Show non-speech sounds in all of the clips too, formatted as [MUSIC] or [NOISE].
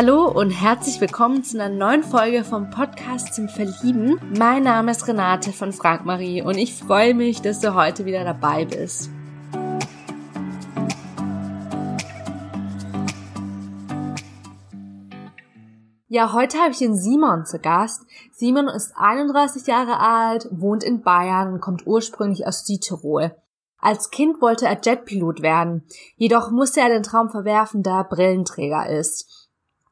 Hallo und herzlich willkommen zu einer neuen Folge vom Podcast zum Verlieben. Mein Name ist Renate von Frank Marie und ich freue mich, dass du heute wieder dabei bist. Ja, heute habe ich den Simon zu Gast. Simon ist 31 Jahre alt, wohnt in Bayern und kommt ursprünglich aus Südtirol. Als Kind wollte er Jetpilot werden, jedoch musste er den Traum verwerfen, da er Brillenträger ist.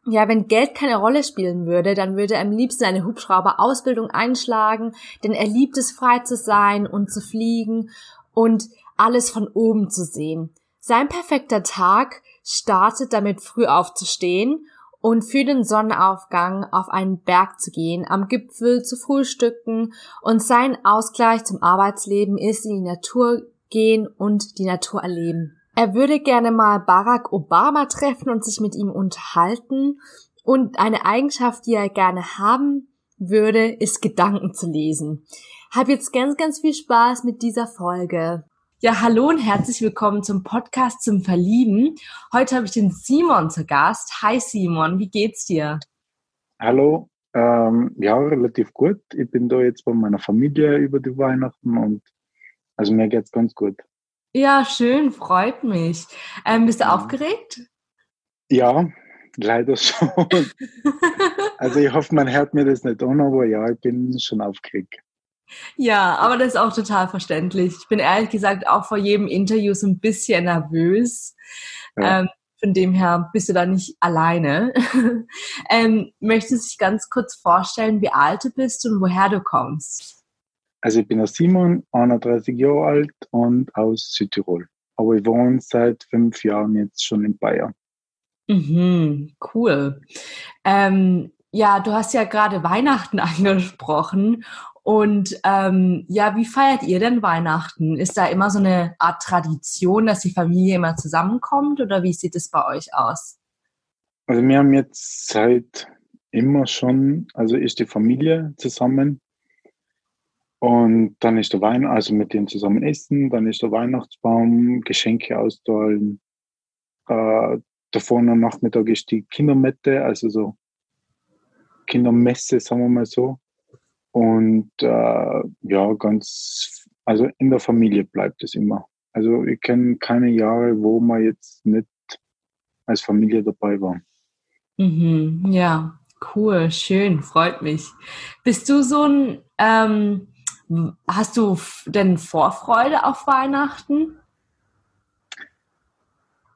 Ja, wenn Geld keine Rolle spielen würde, dann würde er am liebsten eine Hubschrauberausbildung einschlagen, denn er liebt es frei zu sein und zu fliegen und alles von oben zu sehen. Sein perfekter Tag startet damit früh aufzustehen und für den Sonnenaufgang auf einen Berg zu gehen, am Gipfel zu frühstücken und sein Ausgleich zum Arbeitsleben ist in die Natur gehen und die Natur erleben. Er würde gerne mal Barack Obama treffen und sich mit ihm unterhalten. Und eine Eigenschaft, die er gerne haben würde, ist Gedanken zu lesen. Hab jetzt ganz, ganz viel Spaß mit dieser Folge. Ja, hallo und herzlich willkommen zum Podcast zum Verlieben. Heute habe ich den Simon zu Gast. Hi Simon, wie geht's dir? Hallo, ähm, ja, relativ gut. Ich bin da jetzt bei meiner Familie über die Weihnachten und also mir geht's ganz gut. Ja, schön, freut mich. Ähm, bist du aufgeregt? Ja, leider schon. [LAUGHS] also ich hoffe, man hört mir das nicht an, aber ja, ich bin schon aufgeregt. Ja, aber das ist auch total verständlich. Ich bin ehrlich gesagt auch vor jedem Interview so ein bisschen nervös. Ja. Ähm, von dem her bist du da nicht alleine. [LAUGHS] ähm, möchtest du dich ganz kurz vorstellen, wie alt du bist und woher du kommst? Also ich bin der Simon, 31 Jahre alt und aus Südtirol. Aber ich wohne seit fünf Jahren jetzt schon in Bayern. Mhm, cool. Ähm, ja, du hast ja gerade Weihnachten [LAUGHS] angesprochen. Und ähm, ja, wie feiert ihr denn Weihnachten? Ist da immer so eine Art Tradition, dass die Familie immer zusammenkommt oder wie sieht es bei euch aus? Also wir haben jetzt seit immer schon, also ist die Familie zusammen und dann ist der Wein, also mit denen zusammen essen, dann ist der Weihnachtsbaum, Geschenke austeilen. Äh, davor am Nachmittag ist die Kindermette, also so Kindermesse, sagen wir mal so. Und äh, ja, ganz, also in der Familie bleibt es immer. Also ich kenne keine Jahre, wo man jetzt nicht als Familie dabei war. Mhm, ja, cool, schön, freut mich. Bist du so ein ähm, Hast du denn Vorfreude auf Weihnachten?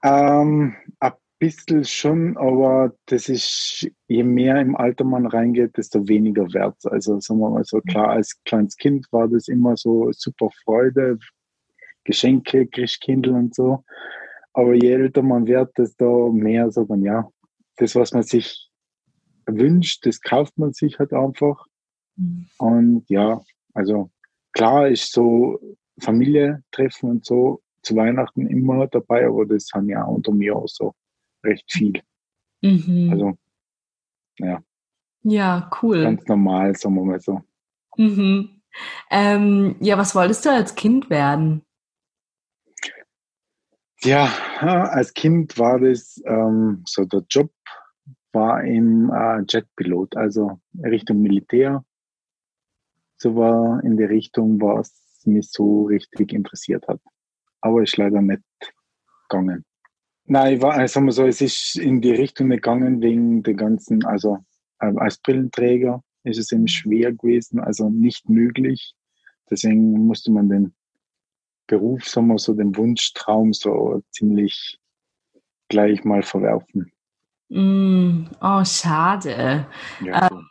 Ähm, ein bisschen schon, aber das ist, je mehr im Alter man reingeht, desto weniger wert. Also sagen wir mal so, klar, als kleines Kind war das immer so super Freude, Geschenke, Christkindl und so. Aber je älter man wird, desto mehr sagt man, ja, das, was man sich wünscht, das kauft man sich halt einfach. Mhm. Und ja, also klar ist so Familie treffen und so zu Weihnachten immer dabei, aber das haben ja unter mir auch so recht viel. Mhm. Also, ja. Ja, cool. Ganz normal, sagen wir mal so. Mhm. Ähm, ja, was wolltest du als Kind werden? Ja, als Kind war das ähm, so der Job war im äh, Jetpilot, also Richtung Militär so war in die Richtung, was mich so richtig interessiert hat. Aber ist leider nicht gegangen. Nein, ich war, also so, es ist in die Richtung nicht gegangen wegen der ganzen, also äh, als Brillenträger ist es eben schwer gewesen, also nicht möglich. Deswegen musste man den Beruf, sagen wir so, den Wunschtraum so ziemlich gleich mal verwerfen. Mm, oh, schade. Ja, ähm,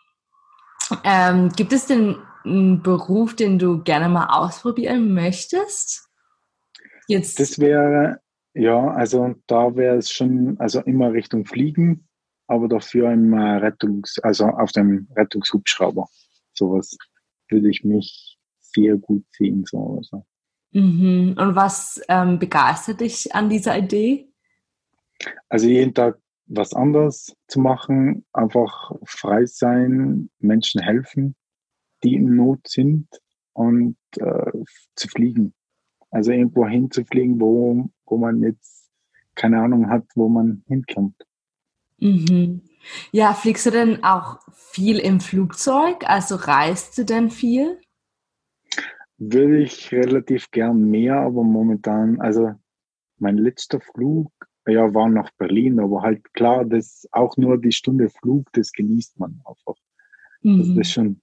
ähm, gibt es denn ein Beruf, den du gerne mal ausprobieren möchtest? Jetzt. Das wäre, ja, also da wäre es schon, also immer Richtung Fliegen, aber dafür im Rettungs-, also auf dem Rettungshubschrauber. Sowas würde ich mich sehr gut sehen. So, also. Mhm. Und was ähm, begeistert dich an dieser Idee? Also jeden Tag was anderes zu machen, einfach frei sein, Menschen helfen die in Not sind und äh, zu fliegen. Also irgendwo hinzufliegen, wo, wo man jetzt keine Ahnung hat, wo man hinkommt. Mhm. Ja, fliegst du denn auch viel im Flugzeug? Also reist du denn viel? Würde ich relativ gern mehr, aber momentan, also mein letzter Flug, ja, war nach Berlin, aber halt klar, das auch nur die Stunde Flug, das genießt man einfach. Mhm. Das ist schon,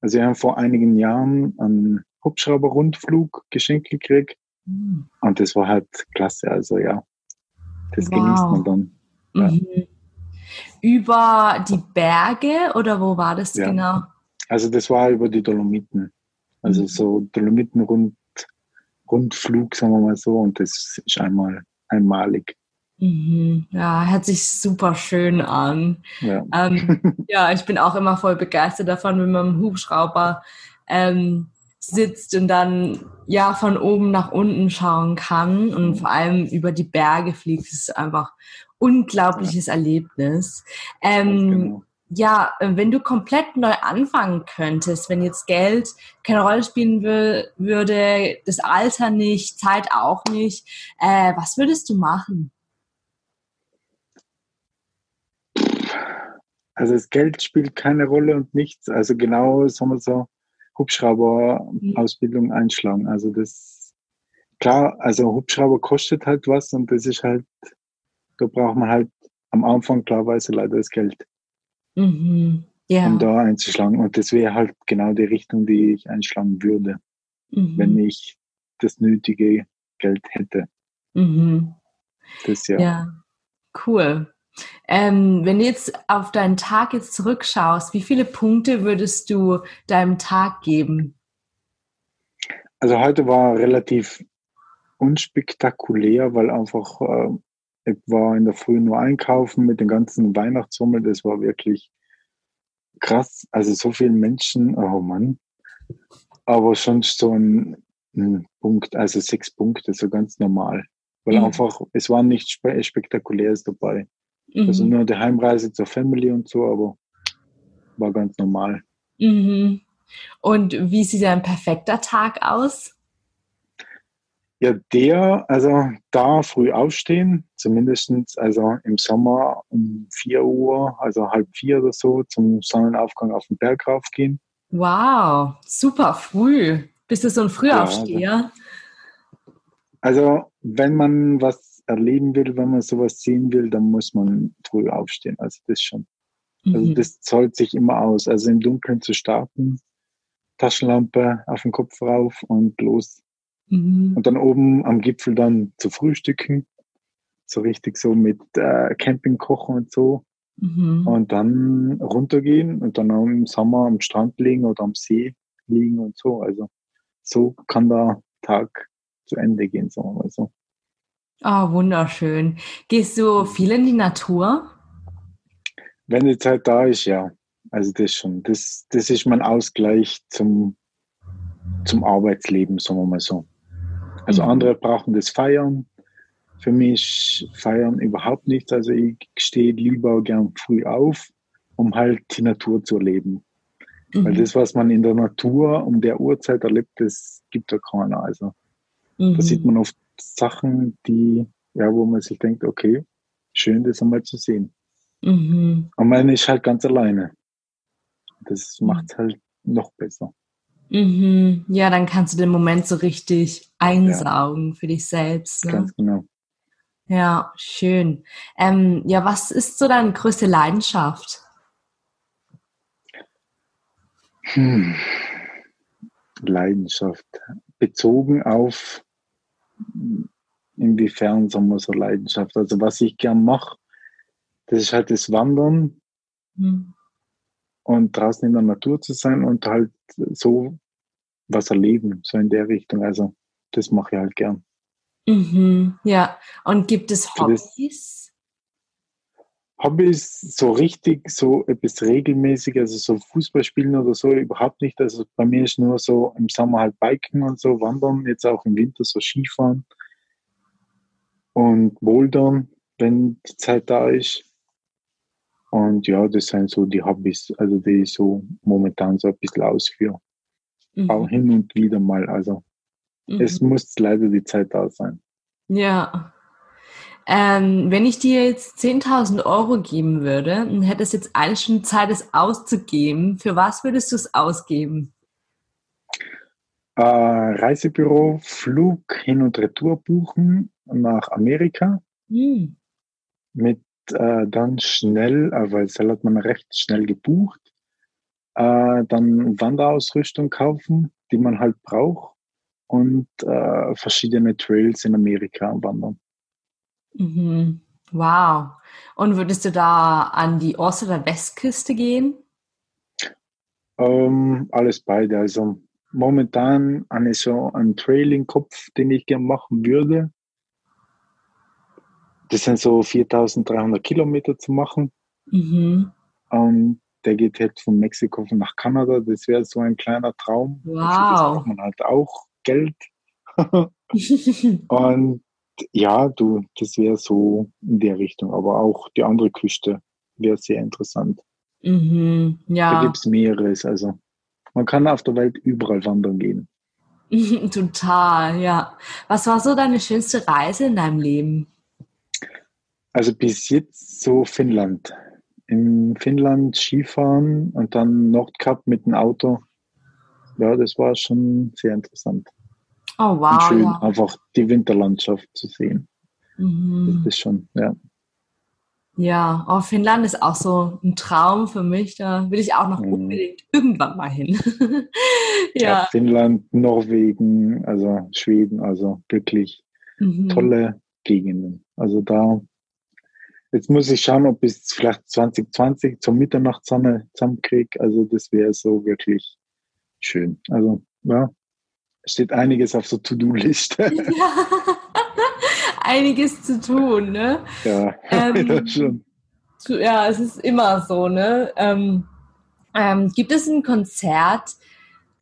also wir haben vor einigen Jahren einen Hubschrauber-Rundflug geschenkt gekriegt mhm. und das war halt klasse, also ja, das wow. genießt man dann. Ja. Mhm. Über die Berge oder wo war das ja. genau? Also das war über die Dolomiten. Also mhm. so Dolomiten-Rundflug, sagen wir mal so, und das ist einmal einmalig. Mhm. Ja, hört sich super schön an. Ja. Ähm, [LAUGHS] ja, ich bin auch immer voll begeistert davon, wenn man im Hubschrauber ähm, sitzt und dann ja von oben nach unten schauen kann und vor allem über die Berge fliegt. Das ist einfach unglaubliches ja. Erlebnis. Ähm, genau. Ja, wenn du komplett neu anfangen könntest, wenn jetzt Geld keine Rolle spielen will, würde, das Alter nicht, Zeit auch nicht, äh, was würdest du machen? Also das Geld spielt keine Rolle und nichts. Also genau, sagen wir so, Hubschrauber-Ausbildung einschlagen. Also das, klar, also Hubschrauber kostet halt was und das ist halt, da braucht man halt am Anfang klarweise leider das Geld. Mhm. Ja. Um da einzuschlagen. Und das wäre halt genau die Richtung, die ich einschlagen würde, mhm. wenn ich das nötige Geld hätte. Mhm. Das ja. Ja, cool. Ähm, wenn du jetzt auf deinen Tag jetzt zurückschaust, wie viele Punkte würdest du deinem Tag geben? Also heute war relativ unspektakulär, weil einfach äh, ich war in der Früh nur einkaufen mit den ganzen Weihnachtssummel. Das war wirklich krass. Also so viele Menschen, oh Mann. Aber schon so ein, ein Punkt, also sechs Punkte, so ganz normal. Weil mhm. einfach, es war nichts Spektakuläres dabei. Also mhm. Also nur die Heimreise zur Family und so, aber war ganz normal. Mhm. Und wie sieht ein perfekter Tag aus? Ja, der, also da früh aufstehen, zumindest also im Sommer um 4 Uhr, also halb vier oder so, zum Sonnenaufgang auf den Berg raufgehen. Wow, super früh. Bist du so ein Frühaufsteher? Ja, also, also, wenn man was erleben will, wenn man sowas sehen will, dann muss man früh aufstehen. Also das schon. Also mhm. Also das zahlt sich immer aus. Also im Dunkeln zu starten, Taschenlampe auf den Kopf rauf und los. Mhm. Und dann oben am Gipfel dann zu frühstücken. So richtig so mit äh, Camping kochen und so. Mhm. Und dann runtergehen und dann im Sommer am Strand liegen oder am See liegen und so. Also so kann der Tag zu Ende gehen, sagen wir mal so. Oh, wunderschön. Gehst du viel in die Natur? Wenn die Zeit da ist, ja. Also das schon. Das, das ist mein Ausgleich zum, zum Arbeitsleben, sagen wir mal so. Also mhm. andere brauchen das Feiern. Für mich feiern überhaupt nichts. Also ich stehe lieber gern früh auf, um halt die Natur zu erleben. Mhm. Weil das, was man in der Natur um der Uhrzeit erlebt, das gibt ja keiner. Also mhm. da sieht man oft Sachen, die, ja, wo man sich denkt, okay, schön, das einmal zu sehen. Mhm. Und man ist halt ganz alleine. Das macht es halt noch besser. Mhm. Ja, dann kannst du den Moment so richtig einsaugen ja. für dich selbst. Ne? Ganz genau. Ja, schön. Ähm, ja, was ist so deine größte Leidenschaft? Hm. Leidenschaft. Bezogen auf inwiefern sagen wir so Leidenschaft. Also was ich gern mache, das ist halt das Wandern mhm. und draußen in der Natur zu sein und halt so was erleben, so in der Richtung. Also das mache ich halt gern. Mhm, ja, und gibt es Hobbys? Hobbys so richtig, so etwas regelmäßig, also so Fußball spielen oder so, überhaupt nicht. Also bei mir ist nur so im Sommer halt Biken und so, Wandern, jetzt auch im Winter so Skifahren und Bouldern, wenn die Zeit da ist. Und ja, das sind so die Hobbys, also die ich so momentan so ein bisschen ausführe. Mhm. Auch hin und wieder mal, also mhm. es muss leider die Zeit da sein. Ja, Ähm, wenn ich dir jetzt 10.000 Euro geben würde und hättest jetzt eine Stunde Zeit, es auszugeben, für was würdest du es ausgeben? Äh, Reisebüro, Flug hin und retour buchen nach Amerika. Hm. Mit äh, dann schnell, äh, weil es hat man recht schnell gebucht, äh, dann Wanderausrüstung kaufen, die man halt braucht und äh, verschiedene Trails in Amerika wandern. Mhm. Wow. Und würdest du da an die Ost- oder Westküste gehen? Ähm, alles beide. Also momentan ich so einen Trail im Kopf, den ich gerne machen würde. Das sind so 4300 Kilometer zu machen. Mhm. Und der geht jetzt von Mexiko nach Kanada. Das wäre so ein kleiner Traum. Wow. das braucht man halt auch Geld. [LAUGHS] und ja, du, das wäre so in der Richtung, aber auch die andere Küste wäre sehr interessant. Mhm, ja. Da gibt es mehreres. Also man kann auf der Welt überall wandern gehen. [LAUGHS] Total, ja. Was war so deine schönste Reise in deinem Leben? Also bis jetzt so Finnland. In Finnland Skifahren und dann Nordkap mit dem Auto. Ja, das war schon sehr interessant. Oh wow. Und schön, ja. einfach die Winterlandschaft zu sehen. Mhm. Das ist schon, ja. Ja, oh, Finnland ist auch so ein Traum für mich. Da will ich auch noch mhm. unbedingt irgendwann mal hin. [LAUGHS] ja. ja. Finnland, Norwegen, also Schweden, also wirklich mhm. tolle Gegenden. Also da, jetzt muss ich schauen, ob ich es vielleicht 2020 zur Mitternachtssonne zusammenkriege. Also das wäre so wirklich schön. Also ja, steht einiges auf der To-Do-Liste. [LAUGHS] Ja, einiges zu tun, ne? Ja, [LAUGHS] ähm, schon. Ja, es ist immer so, ne? Ähm, ähm, gibt es ein Konzert,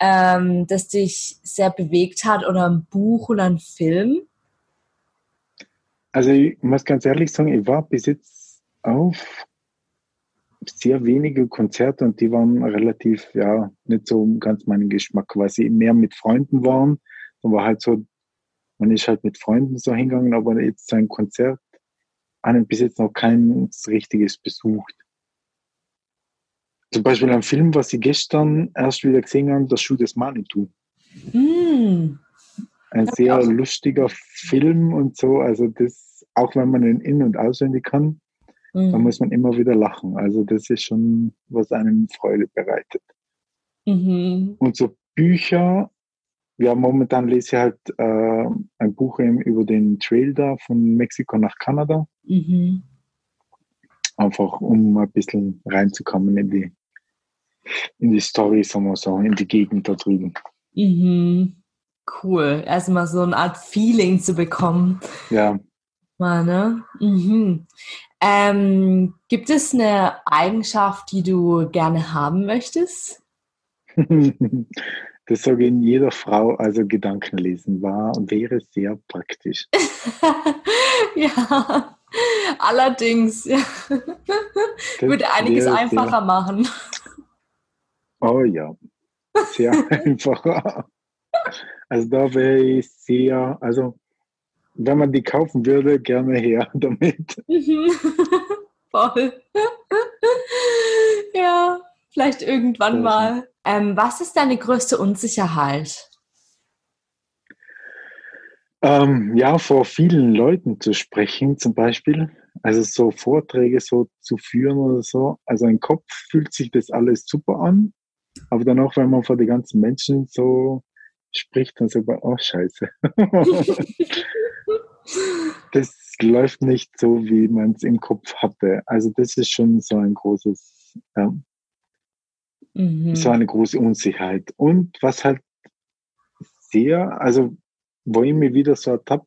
ähm, das dich sehr bewegt hat oder ein Buch oder ein Film? Also ich muss ganz ehrlich sagen, ich war bis jetzt auf sehr wenige Konzerte und die waren relativ, ja, nicht so ganz meinen Geschmack, weil sie mehr mit Freunden waren. Dann war halt so, man ist halt mit Freunden so hingegangen, aber jetzt sein Konzert haben bis jetzt noch kein richtiges besucht. Zum Beispiel ein Film, was sie gestern erst wieder gesehen haben, das Schuh des Manitou. Mm. Ein sehr lustiger Film und so, also das, auch wenn man ihn in- und auswendig kann, Mhm. Da muss man immer wieder lachen. Also das ist schon, was einem Freude bereitet. Mhm. Und so Bücher, ja, momentan lese ich halt äh, ein Buch eben über den Trail da von Mexiko nach Kanada. Mhm. Einfach um ein bisschen reinzukommen in die, in die Story, sagen wir so, in die Gegend da drüben. Mhm. Cool. Erstmal so eine Art Feeling zu bekommen. Ja. Mal, ne? Mhm. Ähm, gibt es eine Eigenschaft, die du gerne haben möchtest? [LAUGHS] Das sage ich in jeder Frau, also Gedanken lesen war und wäre sehr praktisch. [LAUGHS] ja, allerdings. Ja. Würde einiges einfacher sehr, machen. Oh ja, sehr [LAUGHS] einfach. Also da wäre ich sehr, also wenn man die kaufen würde, gerne her [LAUGHS] damit. Mhm. [LAUGHS] Voll. [LAUGHS] ja, vielleicht irgendwann mal. Ähm, was ist deine größte Unsicherheit? Ähm, ja, vor vielen Leuten zu sprechen, zum Beispiel. Also so Vorträge so zu führen oder so. Also im Kopf fühlt sich das alles super an. Aber dann auch, wenn man vor den ganzen Menschen so spricht, dann so, oh Scheiße. Das läuft nicht so, wie man es im Kopf hatte. Also das ist schon so ein großes, ja, mhm. so eine große Unsicherheit. Und was halt sehr, also wo ich mir wieder so ertappt,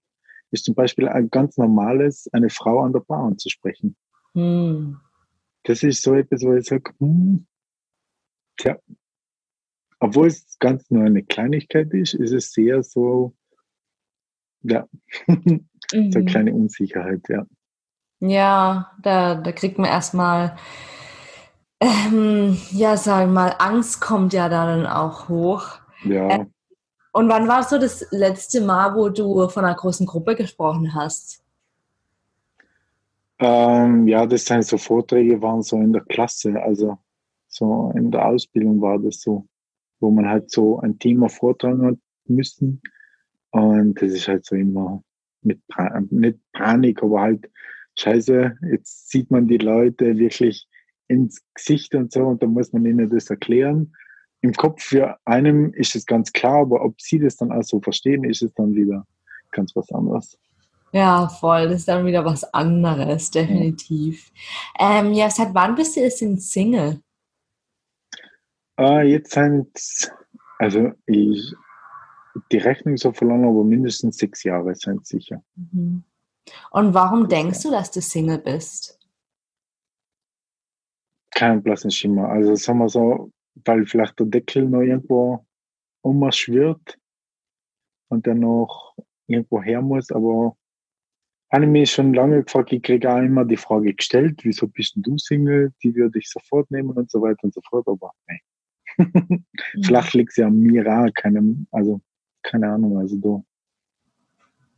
ist zum Beispiel ein ganz normales, eine Frau an der Bar anzusprechen. Mhm. Das ist so etwas, wo ich sage, hm, tja, obwohl es ganz nur eine Kleinigkeit ist, ist es sehr so, ja, [LAUGHS] mhm. so eine kleine Unsicherheit, ja. Ja, da, da kriegt man erstmal, ähm, ja, sagen wir mal, Angst kommt ja dann auch hoch. Ja. Äh, und wann war so das letzte Mal, wo du von einer großen Gruppe gesprochen hast? Ähm, ja, das sind so Vorträge, waren so in der Klasse, also so in der Ausbildung war das so, wo man halt so ein Thema vortragen hat müssen. Und das ist halt so immer mit, nicht Panik, aber halt, scheiße, jetzt sieht man die Leute wirklich ins Gesicht und so und dann muss man ihnen das erklären. Im Kopf für einem ist es ganz klar, aber ob sie das dann auch so verstehen, ist es dann wieder ganz was anderes. Ja, voll. Das ist dann wieder was anderes, definitiv. Ja, ähm, ja seit wann bist du jetzt in Single? Äh, jetzt sind also ich, die Rechnung so verlangen, aber mindestens sechs Jahre sind sicher. Mhm. Und warum denkst du, dass du Single bist? Kein blassen Schimmer. Also sagen wir so, weil vielleicht der Deckel noch irgendwo umschwirrt und der noch irgendwo her muss, aber habe ich mich schon lange gefragt, ich kriege auch immer die Frage gestellt, wieso bist du Single? Die würde ich sofort nehmen und so weiter und so fort, aber nein. [LAUGHS] Vielleicht liegt es ja an mir auch, keine, also keine Ahnung, also du.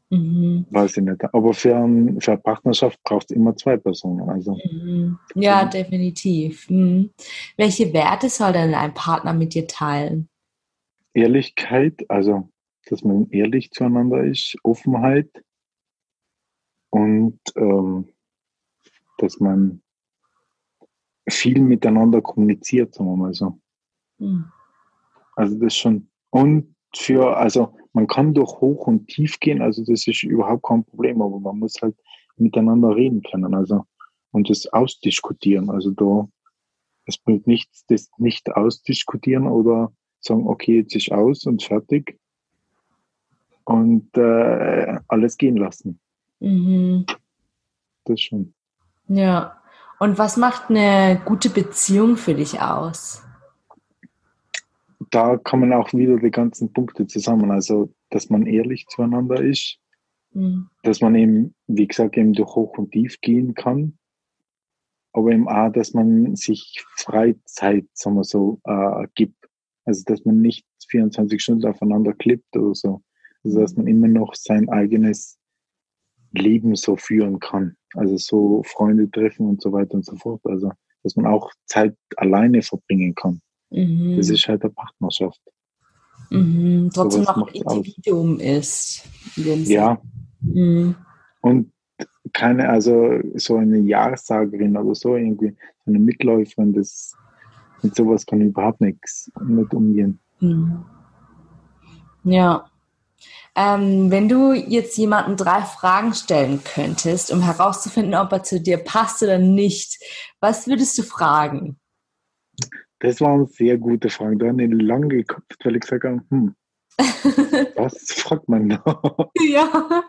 Mhm. Weiß ich nicht. Aber für, ein, für eine Partnerschaft braucht es immer zwei Personen. Also. Mhm. Ja, definitiv. Mhm. Welche Werte soll denn ein Partner mit dir teilen? Ehrlichkeit, also dass man ehrlich zueinander ist, Offenheit und ähm, dass man viel miteinander kommuniziert, sagen wir mal so. Mhm. Also das schon. Und für, also man kann durch Hoch und Tief gehen, also das ist überhaupt kein Problem, aber man muss halt miteinander reden können, also und das ausdiskutieren. Also da, es bringt nichts, das nicht ausdiskutieren oder sagen, okay, jetzt ist aus und fertig und äh, alles gehen lassen. Mhm. Das schon. Ja. Und was macht eine gute Beziehung für dich aus? Da kommen auch wieder die ganzen Punkte zusammen. Also, dass man ehrlich zueinander ist, mhm. dass man eben, wie gesagt, eben durch Hoch und Tief gehen kann, aber eben auch, dass man sich Freizeit, sagen wir so, äh, gibt. Also, dass man nicht 24 Stunden aufeinander klippt oder so. Also, dass man immer noch sein eigenes Leben so führen kann. Also, so Freunde treffen und so weiter und so fort. Also, dass man auch Zeit alleine verbringen kann. Mhm. Das ist halt eine Partnerschaft. Mhm. Trotzdem noch ein Individuum aus. ist. Ja. Mhm. Und keine, also so eine Jahressagerin oder so, irgendwie, so eine Mitläuferin, das mit sowas kann überhaupt nichts mit umgehen. Mhm. Ja. Ähm, wenn du jetzt jemanden drei Fragen stellen könntest, um herauszufinden, ob er zu dir passt oder nicht, was würdest du fragen? Das war eine sehr gute Frage. Da habe ich lange geguckt, weil ich gesagt habe, hm, [LAUGHS] was fragt man da? Ja.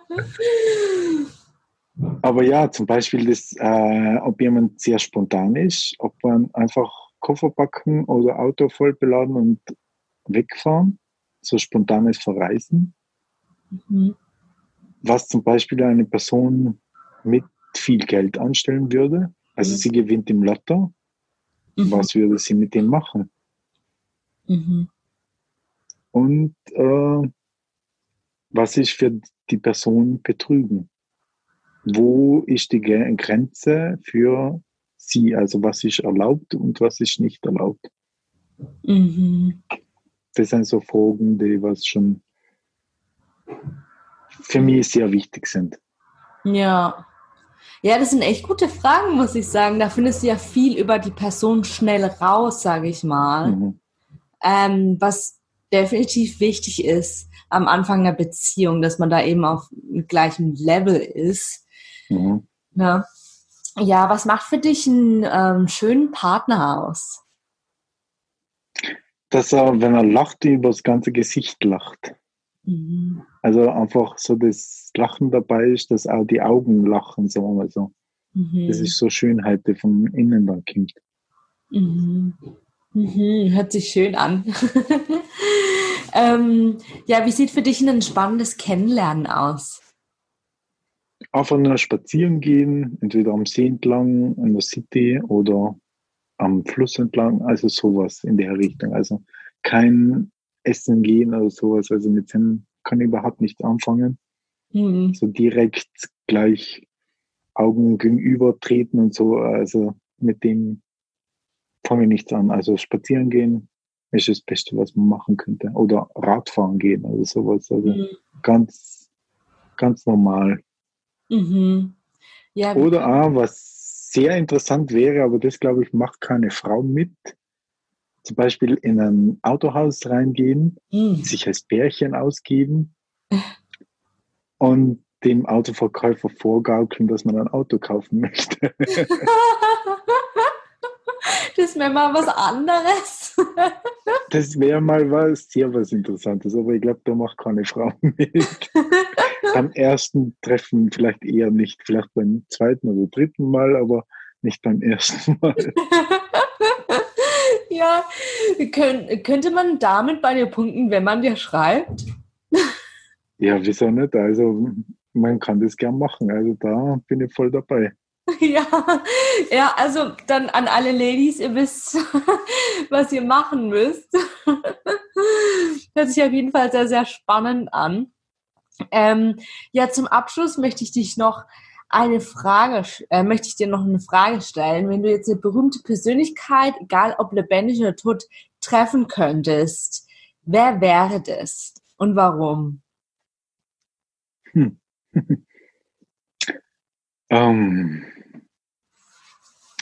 Aber ja, zum Beispiel, das, äh, ob jemand sehr spontan ist, ob man einfach Koffer packen oder Auto voll beladen und wegfahren, so spontanes Verreisen. Mhm. Was zum Beispiel eine Person mit viel Geld anstellen würde. Also mhm. sie gewinnt im Lotto Mhm. Was würde sie mit dem machen? Mhm. Und äh, was ist für die Person betrügen? Wo ist die Grenze für sie? Also was ist erlaubt und was ist nicht erlaubt? Mhm. Das sind so Fragen, die was schon für mich sehr wichtig sind. Ja, ja, das sind echt gute Fragen, muss ich sagen. Da findest du ja viel über die Person schnell raus, sage ich mal. Mhm. Ähm, was definitiv wichtig ist am Anfang der Beziehung, dass man da eben auf gleichem Level ist. Mhm. Ja. ja, was macht für dich einen ähm, schönen Partner aus? Dass er, wenn er lacht, über das ganze Gesicht lacht. Mhm. Also einfach so das Lachen dabei ist, dass auch die Augen lachen, sagen wir so. Mhm. Das ist so Schönheit, die von innen dann kommt. Mhm. Mhm. Hört sich schön an. [LAUGHS] ähm, ja, wie sieht für dich ein spannendes Kennenlernen aus? Einfach nur spazieren gehen, entweder am See entlang, in der City oder am Fluss entlang, also sowas in der Richtung. Also kein essen gehen oder sowas. Also mit dem kann überhaupt nichts anfangen. Mhm. So direkt gleich Augen gegenüber treten und so. Also mit dem fange ich nichts an. Also spazieren gehen ist das Beste, was man machen könnte. Oder Radfahren gehen oder sowas. Also mhm. ganz, ganz normal. Mhm. Ja, oder auch, was sehr interessant wäre, aber das glaube ich macht keine Frau mit. Zum Beispiel in ein Autohaus reingehen, mhm. sich als Bärchen ausgeben [LAUGHS] und dem Autoverkäufer vorgaukeln, dass man ein Auto kaufen möchte. [LAUGHS] das wäre mal was anderes. [LAUGHS] das wäre mal was sehr was Interessantes, aber ich glaube, da macht keine Frau mit. Am ersten Treffen vielleicht eher nicht, vielleicht beim zweiten oder dritten Mal, aber nicht beim ersten Mal. Ja, könnte man damit bei dir punkten, wenn man dir schreibt? Ja, wieso nicht? Also man kann das gern machen. Also da bin ich voll dabei. [LAUGHS] Ja, ja, also dann an alle Ladies, ihr wisst, [LAUGHS] was ihr machen müsst. [LAUGHS] Hört sich auf jeden Fall sehr, sehr spannend an. Ähm, ja, zum Abschluss möchte ich dich noch eine Frage, äh, möchte ich dir noch eine Frage stellen. Wenn du jetzt eine berühmte Persönlichkeit, egal ob lebendig oder tot, treffen könntest, wer wäre das und warum? Hm. [LAUGHS] ähm,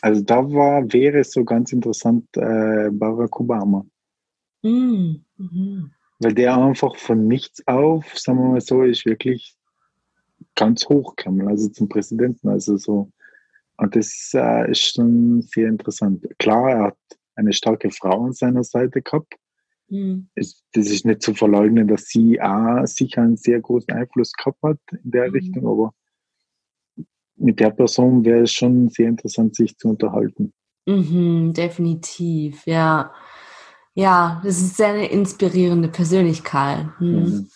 also da war, wäre es so ganz interessant, äh, Barack Obama. Mm, mhm. Weil der einfach von nichts auf, sagen wir mal so, ist wirklich ganz hoch kam, also zum Präsidenten. Also so. Und das äh, ist schon sehr interessant. Klar, er hat eine starke Frau an seiner Seite gehabt. Mhm. Es, das ist nicht zu verleugnen, dass sie auch sicher einen sehr großen Einfluss gehabt hat in der mhm. Richtung, aber mit der Person wäre es schon sehr interessant, sich zu unterhalten. Mhm, definitiv, ja. Ja, das ist sehr eine inspirierende Persönlichkeit. Hm. Mhm.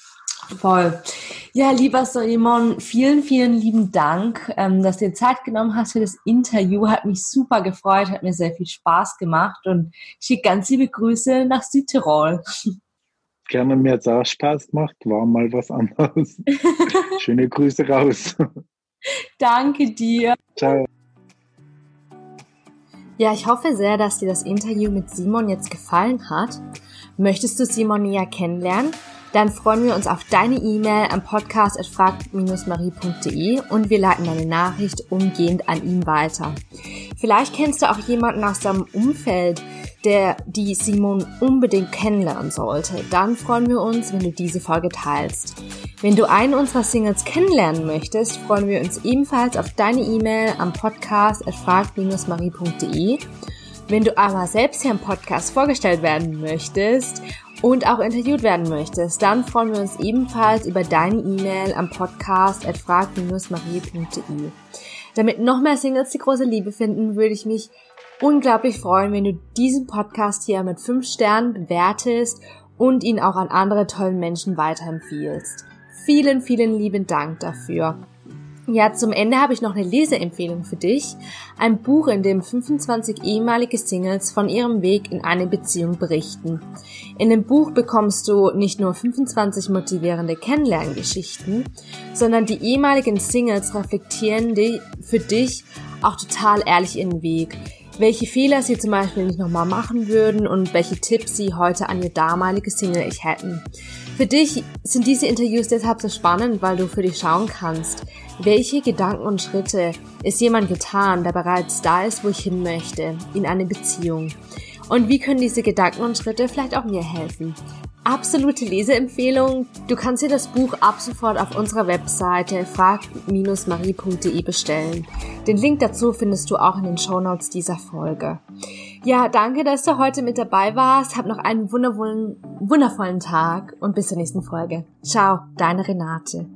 Voll. Ja, lieber Solimon, vielen, vielen lieben Dank, ähm, dass du dir Zeit genommen hast für das Interview. Hat mich super gefreut, hat mir sehr viel Spaß gemacht und schicke ganz liebe Grüße nach Südtirol. Gerne, mir hat es auch Spaß gemacht, war mal was anderes. [LAUGHS] Schöne Grüße raus. Danke dir. Ciao. Ja, ich hoffe sehr, dass dir das Interview mit Simon jetzt gefallen hat. Möchtest du Simon näher kennenlernen? Dann freuen wir uns auf deine E-Mail am podcast.frag-marie.de und wir leiten deine Nachricht umgehend an ihn weiter. Vielleicht kennst du auch jemanden aus deinem Umfeld, der die Simon unbedingt kennenlernen sollte. Dann freuen wir uns, wenn du diese Folge teilst. Wenn du einen unserer Singles kennenlernen möchtest, freuen wir uns ebenfalls auf deine E-Mail am Podcast at frag-marie.de. Wenn du aber selbst hier im Podcast vorgestellt werden möchtest und auch interviewt werden möchtest, dann freuen wir uns ebenfalls über deine E-Mail am Podcast at frag-marie.de. Damit noch mehr Singles die große Liebe finden, würde ich mich unglaublich freuen, wenn du diesen Podcast hier mit 5 Sternen bewertest und ihn auch an andere tollen Menschen weiterempfiehlst. Vielen, vielen lieben Dank dafür. Ja, zum Ende habe ich noch eine Leseempfehlung für dich. Ein Buch, in dem 25 ehemalige Singles von ihrem Weg in eine Beziehung berichten. In dem Buch bekommst du nicht nur 25 motivierende Kennenlerngeschichten, sondern die ehemaligen Singles reflektieren die für dich auch total ehrlich ihren Weg welche Fehler sie zum Beispiel nicht nochmal machen würden und welche Tipps sie heute an ihr damaliges Single-Ich hätten. Für dich sind diese Interviews deshalb so spannend, weil du für dich schauen kannst, welche Gedanken und Schritte ist jemand getan, der bereits da ist, wo ich hin möchte, in eine Beziehung. Und wie können diese Gedanken und Schritte vielleicht auch mir helfen? Absolute Leseempfehlung. Du kannst dir das Buch ab sofort auf unserer Webseite frag-marie.de bestellen. Den Link dazu findest du auch in den Shownotes dieser Folge. Ja, danke, dass du heute mit dabei warst. Hab noch einen wundervollen, wundervollen Tag und bis zur nächsten Folge. Ciao, deine Renate.